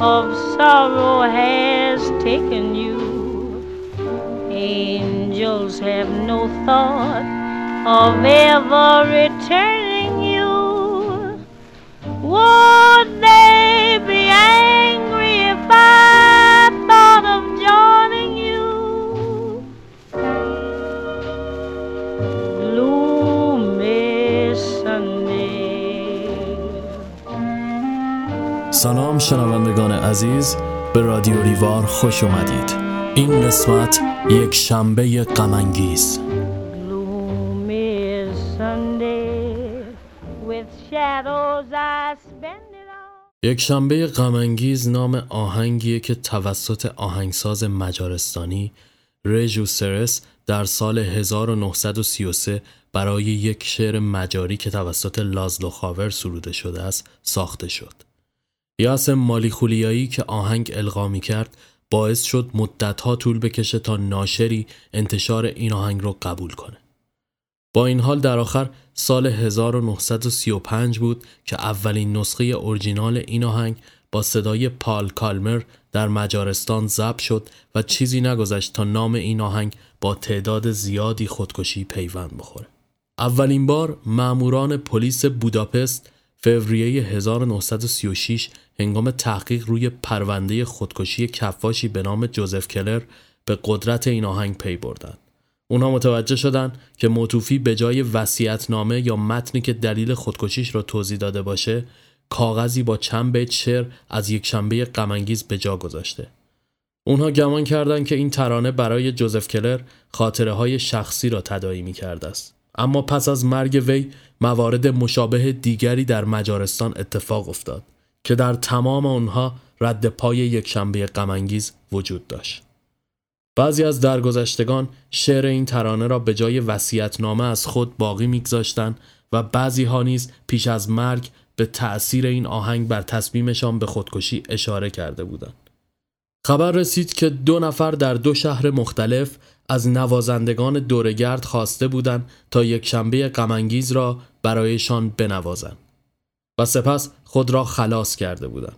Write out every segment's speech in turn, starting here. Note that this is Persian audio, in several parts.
of sorrow has taken you. Angels have no thought of ever returning شنوندگان عزیز به رادیو ریوار خوش اومدید این قسمت یک شنبه all. یک شنبه غمانگیز نام آهنگیه که توسط آهنگساز مجارستانی رژو سرس در سال 1933 برای یک شعر مجاری که توسط لازلو خاور سروده شده است ساخته شد. یاسم مالی خولیایی که آهنگ القا می کرد باعث شد مدتها طول بکشه تا ناشری انتشار این آهنگ رو قبول کنه. با این حال در آخر سال 1935 بود که اولین نسخه اورجینال این آهنگ با صدای پال کالمر در مجارستان ضبط شد و چیزی نگذشت تا نام این آهنگ با تعداد زیادی خودکشی پیوند بخوره. اولین بار ماموران پلیس بوداپست فوریه 1936 هنگام تحقیق روی پرونده خودکشی کفاشی به نام جوزف کلر به قدرت این آهنگ پی بردند. اونها متوجه شدند که موتوفی به جای نامه یا متنی که دلیل خودکشیش را توضیح داده باشه کاغذی با چند بیت شعر از یک شنبه غمانگیز به جا گذاشته. اونها گمان کردند که این ترانه برای جوزف کلر خاطره های شخصی را تداعی می کرده است. اما پس از مرگ وی موارد مشابه دیگری در مجارستان اتفاق افتاد که در تمام آنها رد پای یک شنبه غمانگیز وجود داشت. بعضی از درگذشتگان شعر این ترانه را به جای نامه از خود باقی میگذاشتند و بعضی ها نیز پیش از مرگ به تأثیر این آهنگ بر تصمیمشان به خودکشی اشاره کرده بودند. خبر رسید که دو نفر در دو شهر مختلف از نوازندگان دورگرد خواسته بودند تا یک شنبه غمانگیز را برایشان بنوازند و سپس خود را خلاص کرده بودند.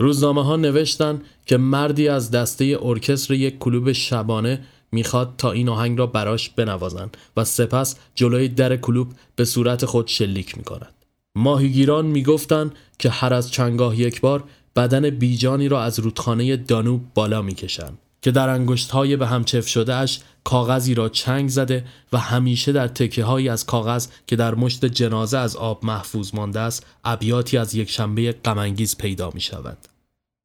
روزنامه ها نوشتن که مردی از دسته ارکستر یک کلوب شبانه می‌خواد تا این آهنگ را براش بنوازن و سپس جلوی در کلوب به صورت خود شلیک می‌کند. ماهیگیران می‌گفتند که هر از چنگاه یک بار بدن بیجانی را از رودخانه دانوب بالا می‌کشند که در انگشت های به هم چف شده کاغذی را چنگ زده و همیشه در تکه های از کاغذ که در مشت جنازه از آب محفوظ مانده است ابیاتی از یک شنبه غمانگیز پیدا می شود.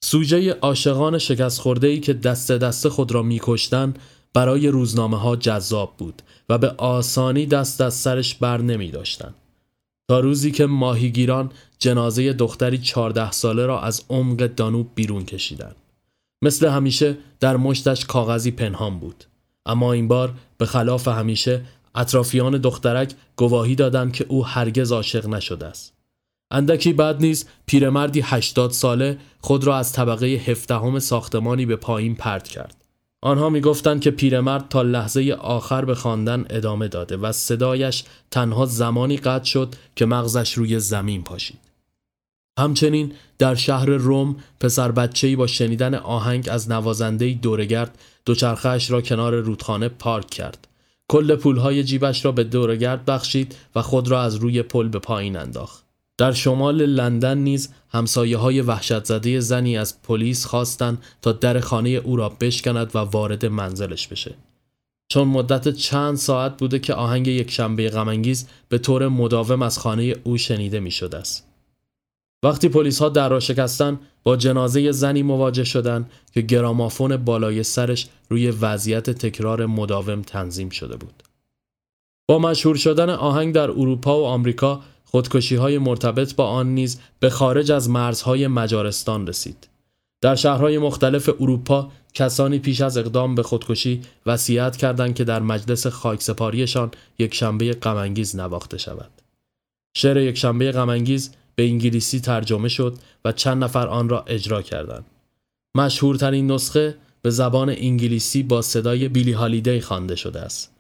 سوژه عاشقان شکست خورده ای که دست دست خود را میکشتند برای روزنامه ها جذاب بود و به آسانی دست از سرش بر نمی داشتن. تا روزی که ماهیگیران جنازه دختری 14 ساله را از عمق دانوب بیرون کشیدند. مثل همیشه در مشتش کاغذی پنهان بود. اما این بار به خلاف همیشه اطرافیان دخترک گواهی دادند که او هرگز عاشق نشده است. اندکی بعد نیز پیرمردی هشتاد ساله خود را از طبقه هفدهم ساختمانی به پایین پرت کرد. آنها می‌گفتند که پیرمرد تا لحظه آخر به خواندن ادامه داده و صدایش تنها زمانی قطع شد که مغزش روی زمین پاشید. همچنین در شهر روم پسر بچه‌ای با شنیدن آهنگ از نوازنده دورگرد دوچرخهش را کنار رودخانه پارک کرد. کل پولهای جیبش را به دورگرد بخشید و خود را از روی پل به پایین انداخت. در شمال لندن نیز همسایه های وحشت زده زنی از پلیس خواستند تا در خانه او را بشکند و وارد منزلش بشه. چون مدت چند ساعت بوده که آهنگ یک شنبه غمانگیز به طور مداوم از خانه او شنیده می شده است. وقتی پلیس ها در را شکستن با جنازه زنی مواجه شدند که گرامافون بالای سرش روی وضعیت تکرار مداوم تنظیم شده بود. با مشهور شدن آهنگ در اروپا و آمریکا خودکشی های مرتبط با آن نیز به خارج از مرزهای مجارستان رسید. در شهرهای مختلف اروپا کسانی پیش از اقدام به خودکشی وصیت کردند که در مجلس خاکسپاریشان یک شنبه غمانگیز نواخته شود. شعر یک شنبه غمانگیز به انگلیسی ترجمه شد و چند نفر آن را اجرا کردند. مشهورترین نسخه به زبان انگلیسی با صدای بیلی هالیدی خوانده شده است.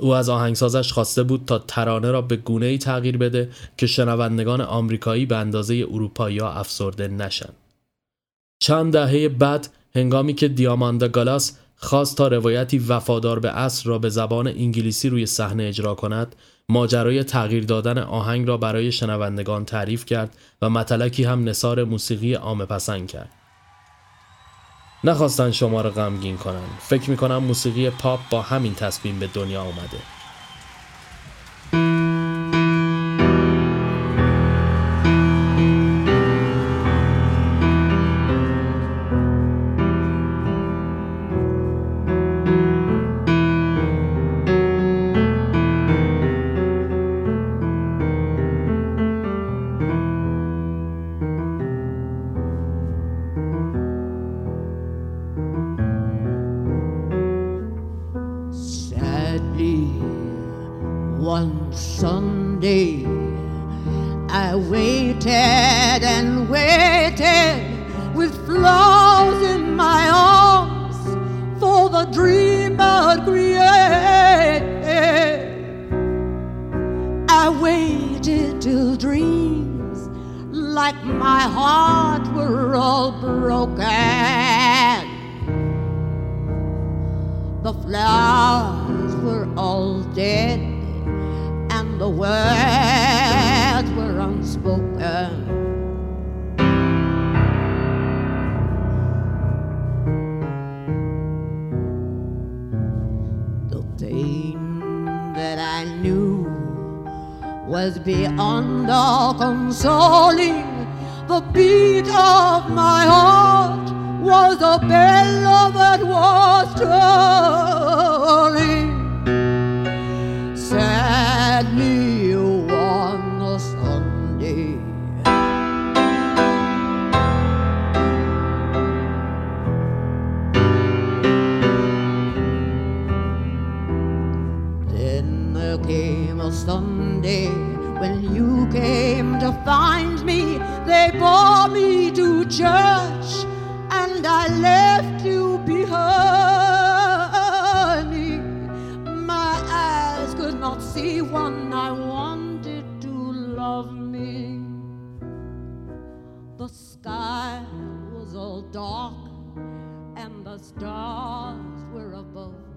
او از آهنگسازش خواسته بود تا ترانه را به گونه ای تغییر بده که شنوندگان آمریکایی به اندازه اروپایی افسرده نشن. چند دهه بعد هنگامی که دیاماندا گالاس خواست تا روایتی وفادار به اصل را به زبان انگلیسی روی صحنه اجرا کند ماجرای تغییر دادن آهنگ را برای شنوندگان تعریف کرد و مطلکی هم نصار موسیقی عام پسند کرد. نخواستن شما را غمگین کنن فکر می‌کنم موسیقی پاپ با همین تصمیم به دنیا آمده. I waited till dreams like my heart were all broken. The flowers were all dead and the words were unspoken. was beyond all consoling. The beat of my heart was a bell that was tolling. There came a Sunday when you came to find me. They bore me to church and I left you behind me. My eyes could not see one I wanted to love me. The sky was all dark and the stars were above.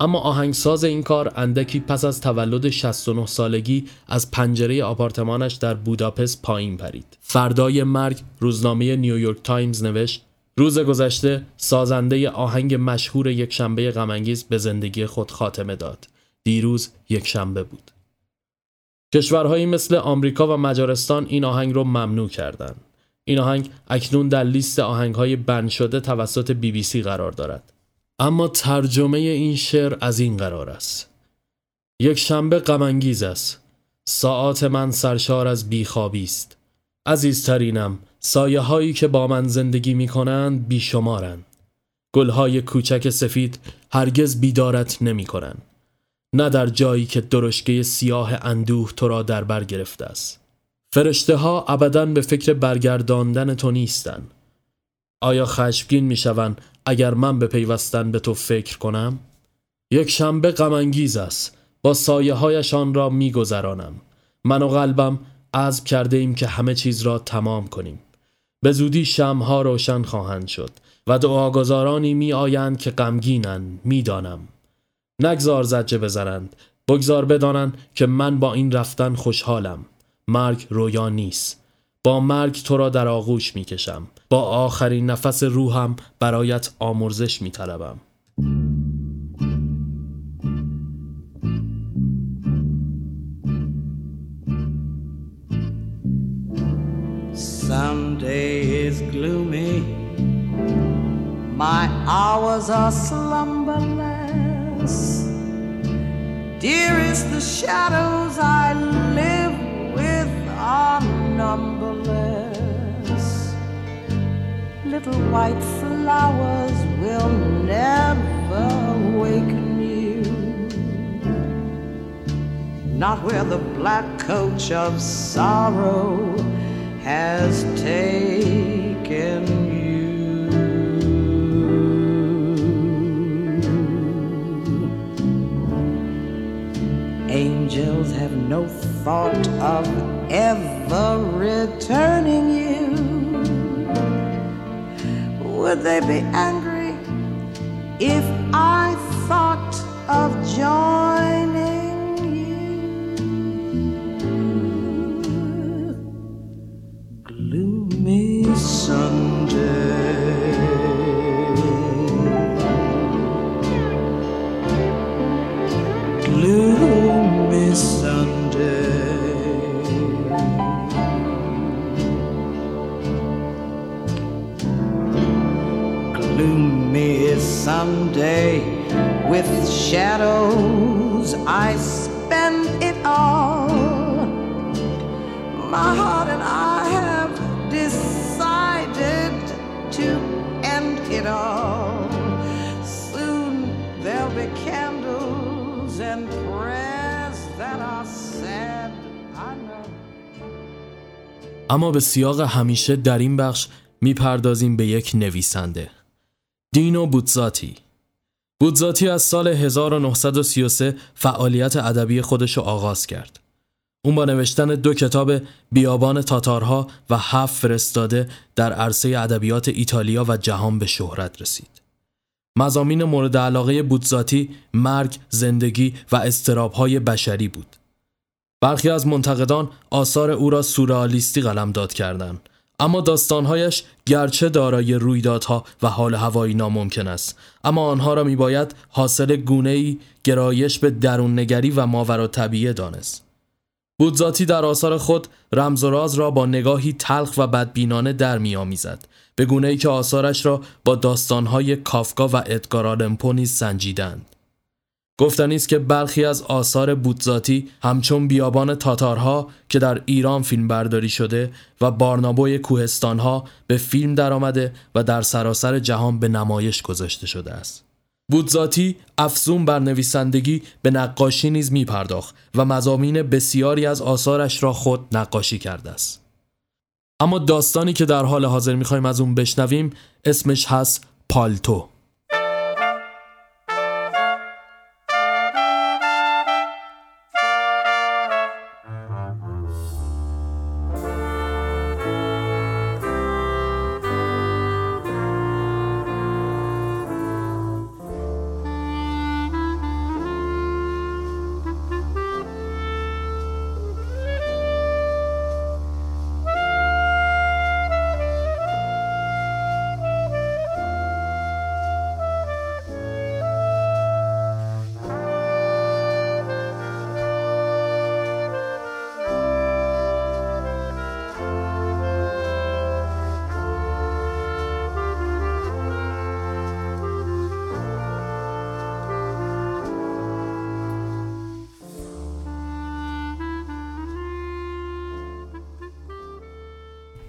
اما آهنگساز این کار اندکی پس از تولد 69 سالگی از پنجره آپارتمانش در بوداپست پایین پرید. فردای مرگ روزنامه نیویورک تایمز نوشت روز گذشته سازنده آهنگ مشهور یک شنبه غمانگیز به زندگی خود خاتمه داد. دیروز یک شنبه بود. کشورهایی مثل آمریکا و مجارستان این آهنگ رو ممنوع کردند. این آهنگ اکنون در لیست آهنگهای ban شده توسط بی بی سی قرار دارد. اما ترجمه این شعر از این قرار است. یک شنبه غمانگیز است. ساعات من سرشار از بیخوابی است. عزیزترینم سایه هایی که با من زندگی می کنند بیشمارند. گلهای کوچک سفید هرگز بیدارت نمی کنند نه در جایی که درشگه سیاه اندوه تو را در بر گرفته است. فرشته ها ابدا به فکر برگرداندن تو نیستند. آیا خشمگین می شوند اگر من به پیوستن به تو فکر کنم؟ یک شنبه غمانگیز است با سایه هایشان را می گذرانم. من و قلبم عزم کرده ایم که همه چیز را تمام کنیم. به زودی شمها روشن خواهند شد و دعاگزارانی می آیند که غمگینند می‌دانم. نگذار زجه بزنند. بگذار بدانند که من با این رفتن خوشحالم. مرگ رویا نیست. با مرگ تو را در آغوش می کشم با آخرین نفس روحم برایت آمرزش می طلبم. Some day is gloomy, my hours are slumberless. Dearest, the shadows I live with are numberless. Little white flowers will never awaken you. Not where the black coach of sorrow has taken you. Angels have no thought of ever returning you. Would they be angry if I thought of joining shadows I spend it all my heart and I have decided to end it all soon there'll be candles and prayers that are said I know اما به سیاق همیشه در این بخش می‌پردازیم به یک نویسنده دینو بودزاتی بودزاتی از سال 1933 فعالیت ادبی خودش رو آغاز کرد. اون با نوشتن دو کتاب بیابان تاتارها و هفت فرستاده در عرصه ادبیات ایتالیا و جهان به شهرت رسید. مزامین مورد علاقه بودزاتی مرگ، زندگی و استرابهای بشری بود. برخی از منتقدان آثار او را سورئالیستی قلمداد کردند اما داستانهایش گرچه دارای رویدادها و حال هوایی ناممکن است. اما آنها را میباید حاصل گونه‌ای گرایش به درون نگری و ماورا طبیعه دانست. بودزاتی در آثار خود رمز و راز را با نگاهی تلخ و بدبینانه در میآمیزد. به گونه‌ای که آثارش را با داستانهای کافکا و ادگار سنجیدند. گفتنی است که برخی از آثار بودزاتی همچون بیابان تاتارها که در ایران فیلم برداری شده و بارنابوی کوهستانها به فیلم درآمده و در سراسر جهان به نمایش گذاشته شده است. بودزاتی افزون بر نویسندگی به نقاشی نیز می پرداخت و مزامین بسیاری از آثارش را خود نقاشی کرده است. اما داستانی که در حال حاضر می‌خوایم از اون بشنویم اسمش هست پالتو.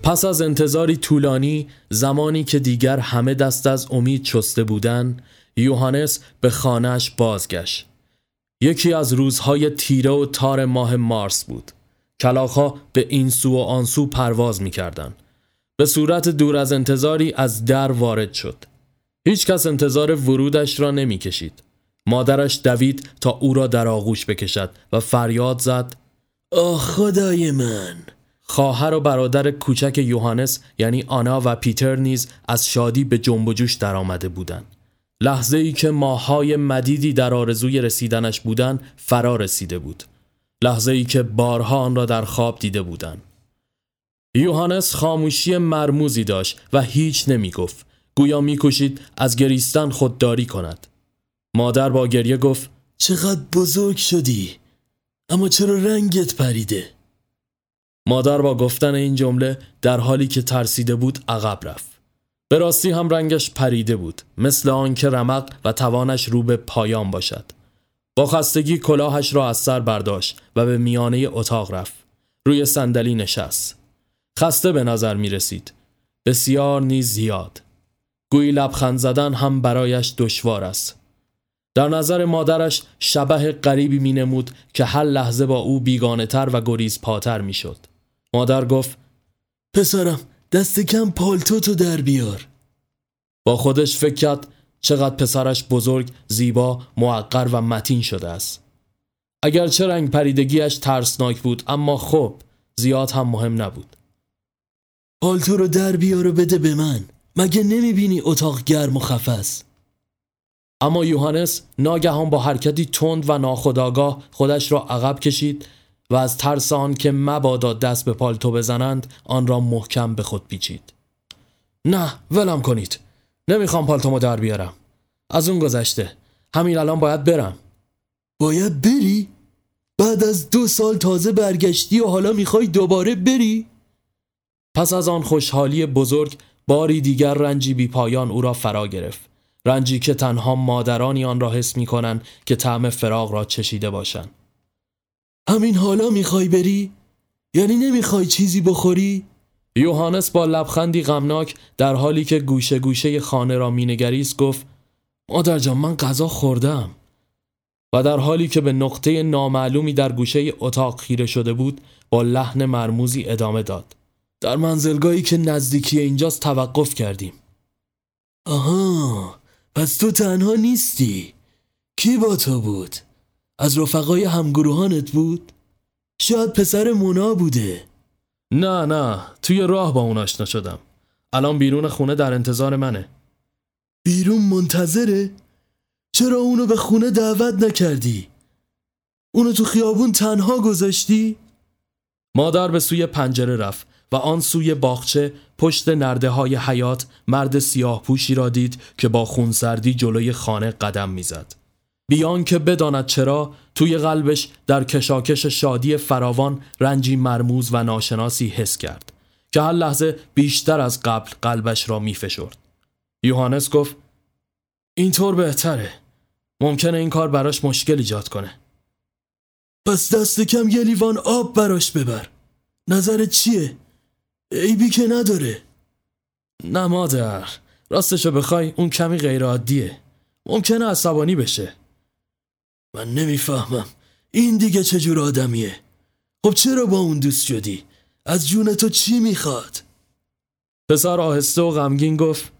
پس از انتظاری طولانی زمانی که دیگر همه دست از امید چسته بودند یوهانس به خانهش بازگشت. یکی از روزهای تیره و تار ماه مارس بود. کلاخها به این سو و آن سو پرواز می کردن. به صورت دور از انتظاری از در وارد شد. هیچ کس انتظار ورودش را نمی کشید مادرش دوید تا او را در آغوش بکشد و فریاد زد آه خدای من! خواهر و برادر کوچک یوهانس یعنی آنا و پیتر نیز از شادی به جنب و جوش درآمده بودند. لحظه ای که ماهای مدیدی در آرزوی رسیدنش بودند فرا رسیده بود. لحظه ای که بارها آن را در خواب دیده بودند. یوهانس خاموشی مرموزی داشت و هیچ نمی گفت. گویا میکوشید از گریستن خودداری کند. مادر با گریه گفت چقدر بزرگ شدی اما چرا رنگت پریده؟ مادر با گفتن این جمله در حالی که ترسیده بود عقب رفت. به راستی هم رنگش پریده بود مثل آنکه رمق و توانش رو به پایان باشد. با خستگی کلاهش را از سر برداشت و به میانه اتاق رفت. روی صندلی نشست. خسته به نظر می رسید. بسیار نیز زیاد گویی لبخند زدن هم برایش دشوار است در نظر مادرش شبه غریبی می نمود که هر لحظه با او بیگانه تر و گریز پاتر می شد. مادر گفت پسرم دست کم پالتو تو در بیار با خودش فکر کرد چقدر پسرش بزرگ، زیبا، معقر و متین شده است. اگرچه رنگ پریدگیش ترسناک بود اما خب زیاد هم مهم نبود. پالتو رو در بیار و بده به من. مگه نمی بینی اتاق گرم و خفه اما یوهانس ناگهان با حرکتی تند و ناخداگاه خودش را عقب کشید و از ترس آن که مبادا دست به پالتو بزنند آن را محکم به خود پیچید. نه ولم کنید نمی‌خوام پالتومو در بیارم از اون گذشته همین الان باید برم باید بری؟ بعد از دو سال تازه برگشتی و حالا می‌خوای دوباره بری؟ پس از آن خوشحالی بزرگ باری دیگر رنجی بی پایان او را فرا گرفت رنجی که تنها مادرانی آن را حس می‌کنند که طعم فراغ را چشیده باشند همین حالا می‌خوای بری؟ یعنی نمی‌خوای چیزی بخوری؟ یوهانس با لبخندی غمناک در حالی که گوشه گوشه خانه را مینگریست گفت مادر جان من غذا خوردم و در حالی که به نقطه نامعلومی در گوشه اتاق خیره شده بود با لحن مرموزی ادامه داد در منزلگاهی که نزدیکی اینجاست توقف کردیم آها پس تو تنها نیستی کی با تو بود؟ از رفقای همگروهانت بود؟ شاید پسر مونا بوده نه نه توی راه با اون آشنا شدم الان بیرون خونه در انتظار منه بیرون منتظره؟ چرا اونو به خونه دعوت نکردی؟ اونو تو خیابون تنها گذاشتی؟ مادر به سوی پنجره رفت و آن سوی باغچه پشت نرده های حیات مرد سیاه پوشی را دید که با خونسردی جلوی خانه قدم می‌زد. بیان که بداند چرا توی قلبش در کشاکش شادی فراوان رنجی مرموز و ناشناسی حس کرد که هر لحظه بیشتر از قبل قلبش را میفشرد. یوهانس گفت اینطور بهتره. ممکنه این کار براش مشکل ایجاد کنه. پس دست کم یه لیوان آب براش ببر. نظرت چیه؟ عیبی که نداره. نه مادر. راستشو بخوای اون کمی غیر عادیه. ممکنه عصبانی بشه. من نمی‌فهمم. این دیگه چجور آدمیه؟ خب چرا با اون دوست شدی؟ از جون تو چی می‌خواد؟ پسر آهسته و غمگین گفت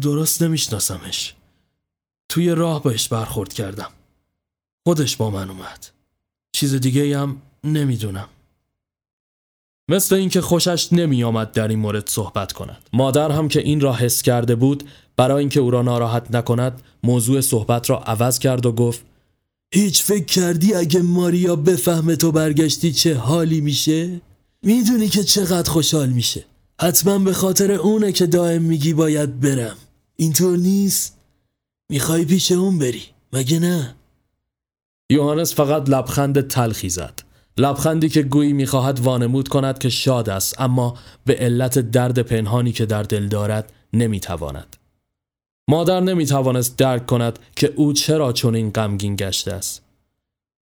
درست نمیشناسمش. توی راه بهش برخورد کردم. خودش با من اومد. چیز دیگه هم نمی‌دونم. مثل اینکه خوشش نمیآمد در این مورد صحبت کند. مادر هم که این را حس کرده بود برای اینکه او را ناراحت نکند موضوع صحبت را عوض کرد و گفت هیچ فکر کردی اگه ماریا بفهمه تو برگشتی چه حالی میشه؟ می‌دونی که چقدر خوشحال میشه حتما به خاطر اونه که دائم میگی باید برم اینطور نیست؟ می‌خوای پیش اون بری مگه نه؟ یوهانس فقط لبخند تلخی زد لبخندی که گویی می‌خواهد وانمود کند که شاد است اما به علت درد پنهانی که در دل دارد نمی‌تواند مادر نمی توانست درک کند که او چرا چون این غمگین گشته است.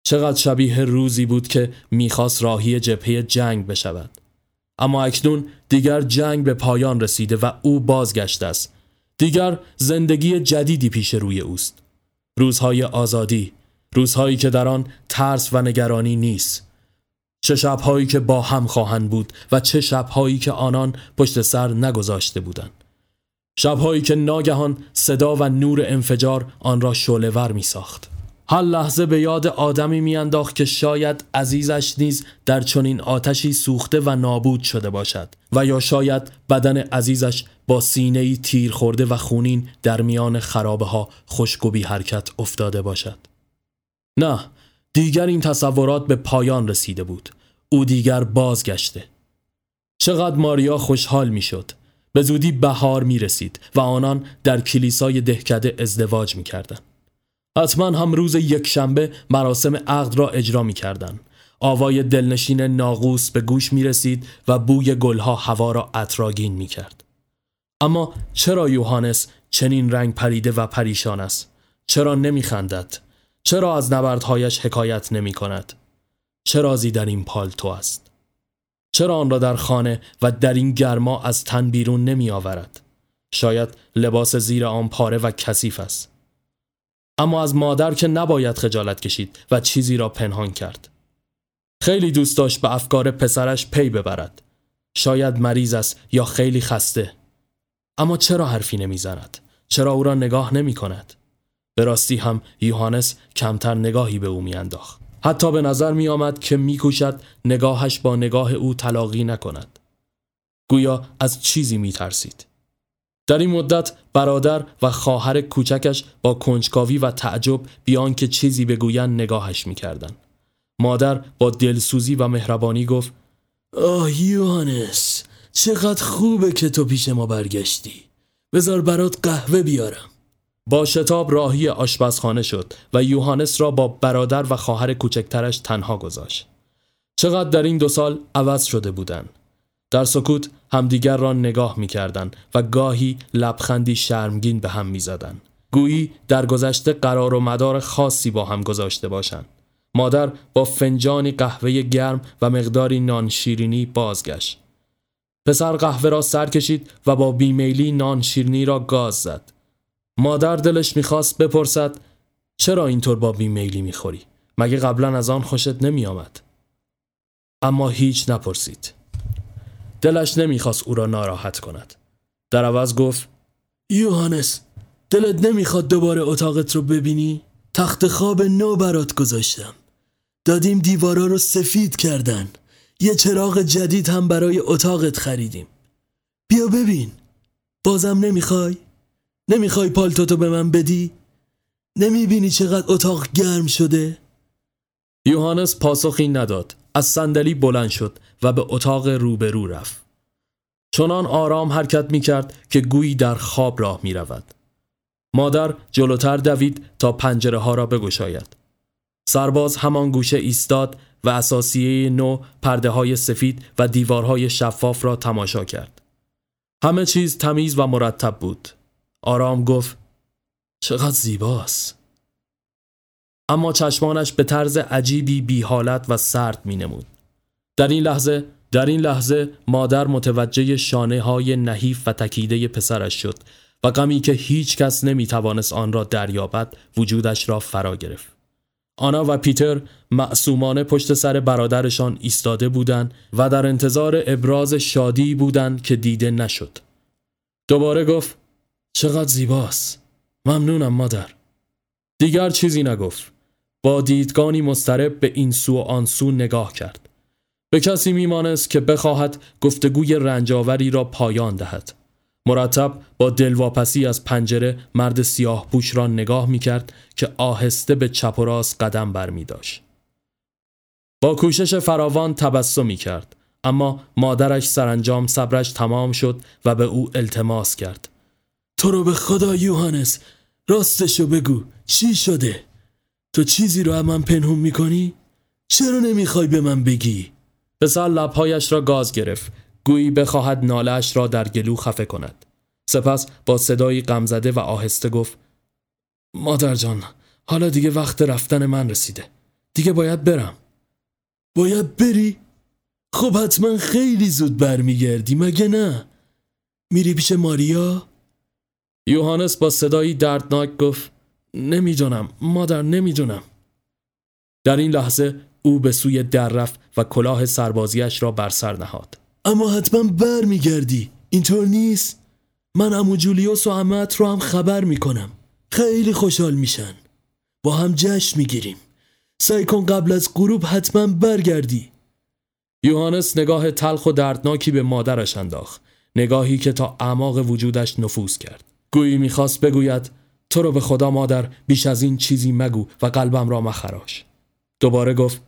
چقدر شبیه روزی بود که می‌خواست راهی جبهه جنگ بشود. اما اکنون دیگر جنگ به پایان رسیده و او بازگشته است. دیگر زندگی جدیدی پیش روی اوست. روزهای آزادی، روزهایی که در آن ترس و نگرانی نیست. چه شبهایی که با هم خواهند بود و چه شبهایی که آنان پشت سر نگذاشته بودند. شبهایی که ناگهان صدا و نور انفجار آن را شعلهور می ساخت. هر لحظه به یاد آدمی میانداخت که شاید عزیزش نیز در چنین آتشی سوخته و نابود شده باشد و یا شاید بدن عزیزش با سینه تیر خورده و خونین در میان خرابه ها خشک حرکت افتاده باشد. نه، دیگر این تصورات به پایان رسیده بود. او دیگر بازگشته. چقدر ماریا خوشحال می‌شد به زودی بهار می رسید و آنان در کلیسای دهکده ازدواج می کردن. حتما هم روز یک شنبه مراسم عقد را اجرا می کردن. آوای دلنشین ناقوس به گوش می رسید و بوی گلها هوا را اطراگین می کرد. اما چرا یوهانس چنین رنگ پریده و پریشان است؟ چرا نمی خندد؟ چرا از نبردهایش حکایت نمی کند؟ چه رازی در این پالتو است؟ چرا آن را در خانه و در این گرما از تن بیرون نمی آورد؟ شاید لباس زیر آن پاره و کثیف است. اما از مادر که نباید خجالت کشید و چیزی را پنهان کرد. خیلی دوست داشت به افکار پسرش پی ببرد. شاید مریض است یا خیلی خسته. اما چرا حرفی نمی‌زند؟ چرا او را نگاه نمی کند؟ به راستی هم یوهانس کمتر نگاهی به او میانداخت. حتی به نظر می آمد که میکوشد نگاهش با نگاه او تلاقی نکند. گویا از چیزی می ترسید. در این مدت برادر و خواهر کوچکش با کنجکاوی و تعجب بیان که چیزی بگویند نگاهش می‌کردند. مادر با دلسوزی و مهربانی گفت آه یوهانس چقدر خوبه که تو پیش ما برگشتی بذار برات قهوه بیارم با شتاب راهی آشپزخانه شد و یوهانس را با برادر و خواهر کوچکترش تنها گذاشت چقدر در این دو سال عوض شده بودند در سکوت همدیگر را نگاه می کردن و گاهی لبخندی شرمگین به هم می زدن. گویی در گذشته قرار و مدار خاصی با هم گذاشته باشند. مادر با فنجانی قهوه گرم و مقداری نان شیرینی بازگشت. پسر قهوه را سر کشید و با بیمیلی نان شیرینی را گاز زد. مادر دلش می‌خواست بپرسد چرا اینطور با بیمیلی می‌خوری؟ مگه قبلا از آن خوشت نمی آمد؟ اما هیچ نپرسید. دلش نمی‌خواست او را ناراحت کند. در عوض گفت یوهانس دلت نمی‌خواد دوباره اتاقت رو ببینی؟ تخت خواب نو برات گذاشتم. دادیم دیوارا رو سفید کردن. یه چراغ جدید هم برای اتاقت خریدیم. بیا ببین. بازم نمی‌خوای؟ نمی‌خوای پالتوتو به من بدی؟ نمی‌بینی چقدر اتاق گرم شده؟ یوهانس پاسخی نداد. از صندلی بلند شد و به اتاق روبرو رفت. چنان آرام حرکت می کرد که گویی در خواب راه می رود. مادر جلوتر دوید تا پنجره ها را بگشاید. سرباز همان گوشه ایستاد و اساسیه نو پرده های سفید و دیوارهای شفاف را تماشا کرد. همه چیز تمیز و مرتب بود. آرام گفت چقدر زیباست. اما چشمانش به طرز عجیبی بی حالت و سرد می نمود. در این لحظه در این لحظه مادر متوجه شانه های نحیف و تکیده پسرش شد و غمی که هیچ کس نمی توانست آن را دریابد وجودش را فرا گرفت. آنا و پیتر معصومانه پشت سر برادرشان ایستاده بودند و در انتظار ابراز شادی بودند که دیده نشد. دوباره گفت چقدر زیباست. ممنونم مادر. دیگر چیزی نگفت. با دیدگانی مسترب به این سو و آن سو نگاه کرد. به کسی میمانست که بخواهد گفتگوی رنجاوری را پایان دهد. مرتب با دلواپسی از پنجره مرد سیاه پوش را نگاه می کرد که آهسته به چپ و راست قدم بر می داشت. با کوشش فراوان تبسمی کرد اما مادرش سرانجام صبرش تمام شد و به او التماس کرد. تو رو به خدا یوهانس راستشو بگو چی شده؟ تو چیزی رو من پنهون می‌کنی؟ چرا نمی‌خوای به من بگی؟ پسر لبهایش را گاز گرفت گویی بخواهد نالش را در گلو خفه کند سپس با صدایی غمزده و آهسته گفت مادر جان حالا دیگه وقت رفتن من رسیده دیگه باید برم باید بری؟ خب حتما خیلی زود برمیگردی مگه نه؟ میری پیش ماریا؟ یوهانس با صدایی دردناک گفت نمی‌دونم مادر نمی‌دونم در این لحظه او به سوی در رفت و کلاه سربازیش را بر سر نهاد. اما حتما بر میگردی اینطور نیست؟ من امو جولیوس و امت رو هم خبر می‌کنم. خیلی خوشحال میشن. با هم جشن می‌گیریم. سعی کن قبل از غروب حتما برگردی. یوهانس نگاه تلخ و دردناکی به مادرش انداخت. نگاهی که تا اعماق وجودش نفوذ کرد. گویی می‌خواست بگوید تو رو به خدا مادر بیش از این چیزی مگو و قلبم را مخراش. دوباره گفت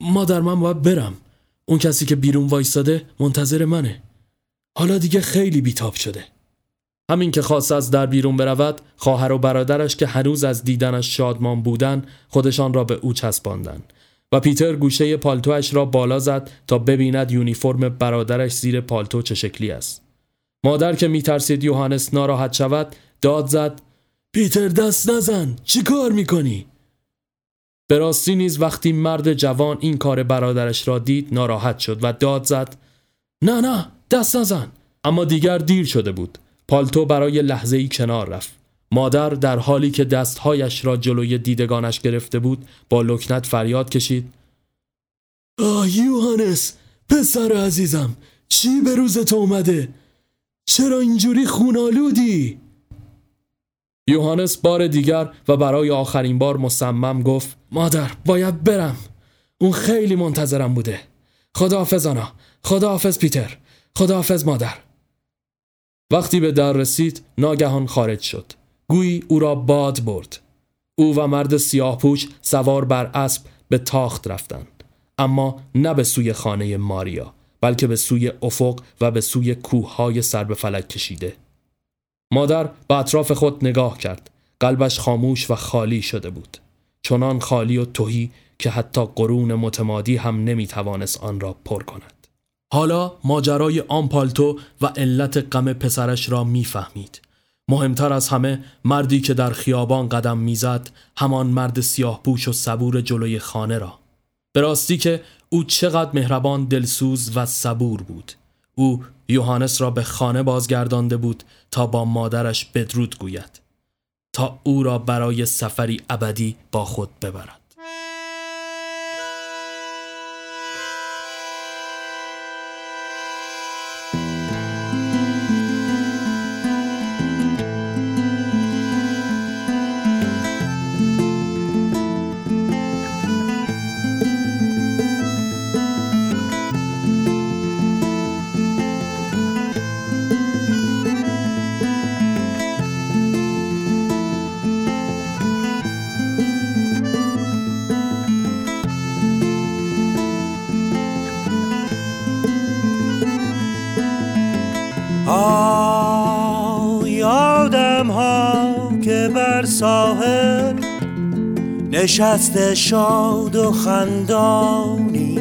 مادر من باید برم. اون کسی که بیرون وایستاده منتظر منه. حالا دیگه خیلی بیتاب شده. همین که خواست از در بیرون برود خواهر و برادرش که هنوز از دیدنش شادمان بودن خودشان را به او چسباندن. و پیتر گوشه پالتوش را بالا زد تا ببیند یونیفرم برادرش زیر پالتو چه شکلی است. مادر که میترسید یوهانس ناراحت شود داد زد پیتر دست نزن چی کار می‌کنی؟ به راستی نیز وقتی مرد جوان این کار برادرش را دید ناراحت شد و داد زد نه نه دست نزن اما دیگر دیر شده بود پالتو برای لحظه ای کنار رفت مادر در حالی که دستهایش را جلوی دیدگانش گرفته بود با لکنت فریاد کشید آه یوهانس پسر عزیزم چی به روزت اومده؟ چرا اینجوری خونالودی؟ یوهانس بار دیگر و برای آخرین بار مصمم گفت مادر باید برم. اون خیلی منتظرم بوده. خداحافظ آنا. خداحافظ پیتر. خداحافظ مادر. وقتی به در رسید ناگهان خارج شد. گویی او را باد برد. او و مرد سیاه پوش سوار بر اسب به تاخت رفتند. اما نه به سوی خانه ماریا. بلکه به سوی افق و به سوی کوههای سر به فلک کشیده. مادر به اطراف خود نگاه کرد. قلبش خاموش و خالی شده بود. چنان خالی و توهی که حتی قرون متمادی هم نمی توانست آن را پر کند. حالا ماجرای آن پالتو و علت غم پسرش را می‌فهمید. مهمتر از همه مردی که در خیابان قدم می‌زد همان مرد سیاه پوش و صبور جلوی خانه را. به راستی که او چقدر مهربان دلسوز و صبور بود. او یوهانس را به خانه بازگردانده بود تا با مادرش بدرود گوید. تا او را برای سفری ابدی با خود ببرد. نشسته شاد و خندانی.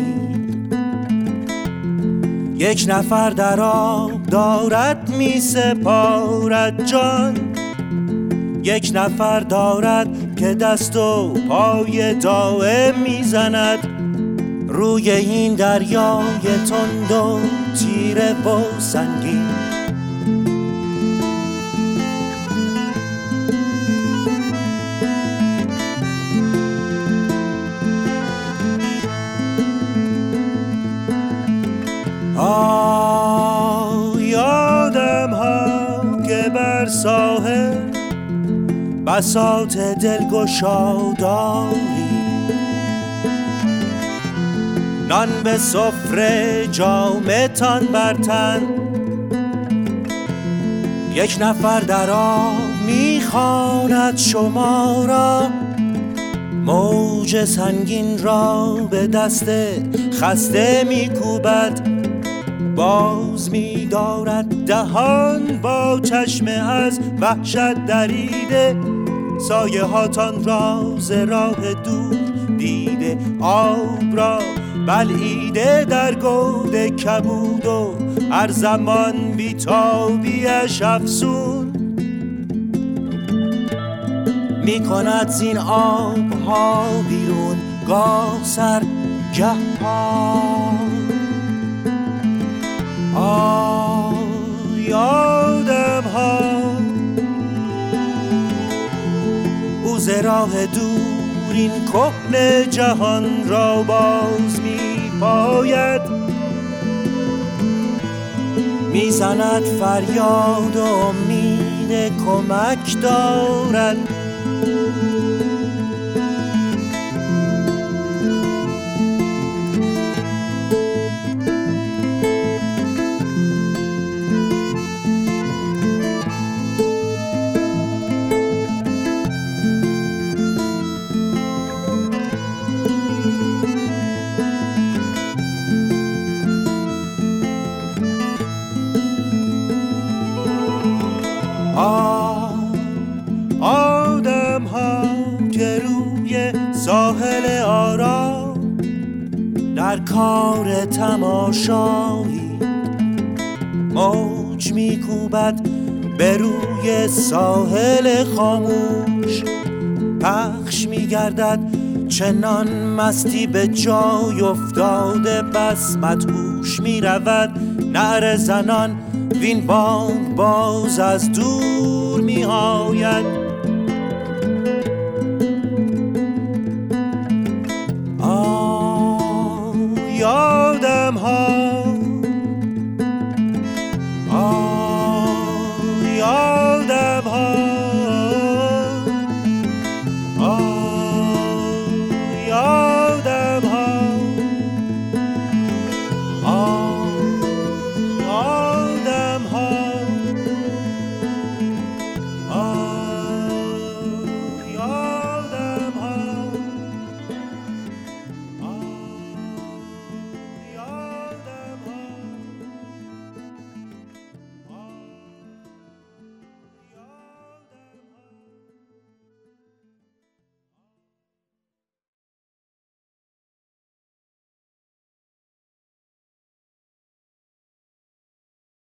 یک نفر در آب دارد می سپارد جان. یک نفر دارد که دست و پای دائم می‌زند روی این دریای تند و تیره و سنگین. بسات دلگشاداری. نان به سفره جامتان برتن یک نفر در آب می‌خواند شما را. موج سنگین را به دست خسته میکوبد. باز می دارد دهان با چشم از وحشت دریده. سایه هاتان راز راه دور دیده آب را بلعیده در گود کبود و هر زمان بیتابیش افسون می کند زین آب ها بیرون گاه سر گه یادم او راه دور این کهن جهان را باز می پاید می‌زند فریاد و امید کمک دارد. کار تماشایی. موج میکوبد به روی ساحل خاموش. پخش میگردد چنان مستی به جای افتاده بس مدهوش می رود نعر زنان وین بانگ باز از دور می آید am home.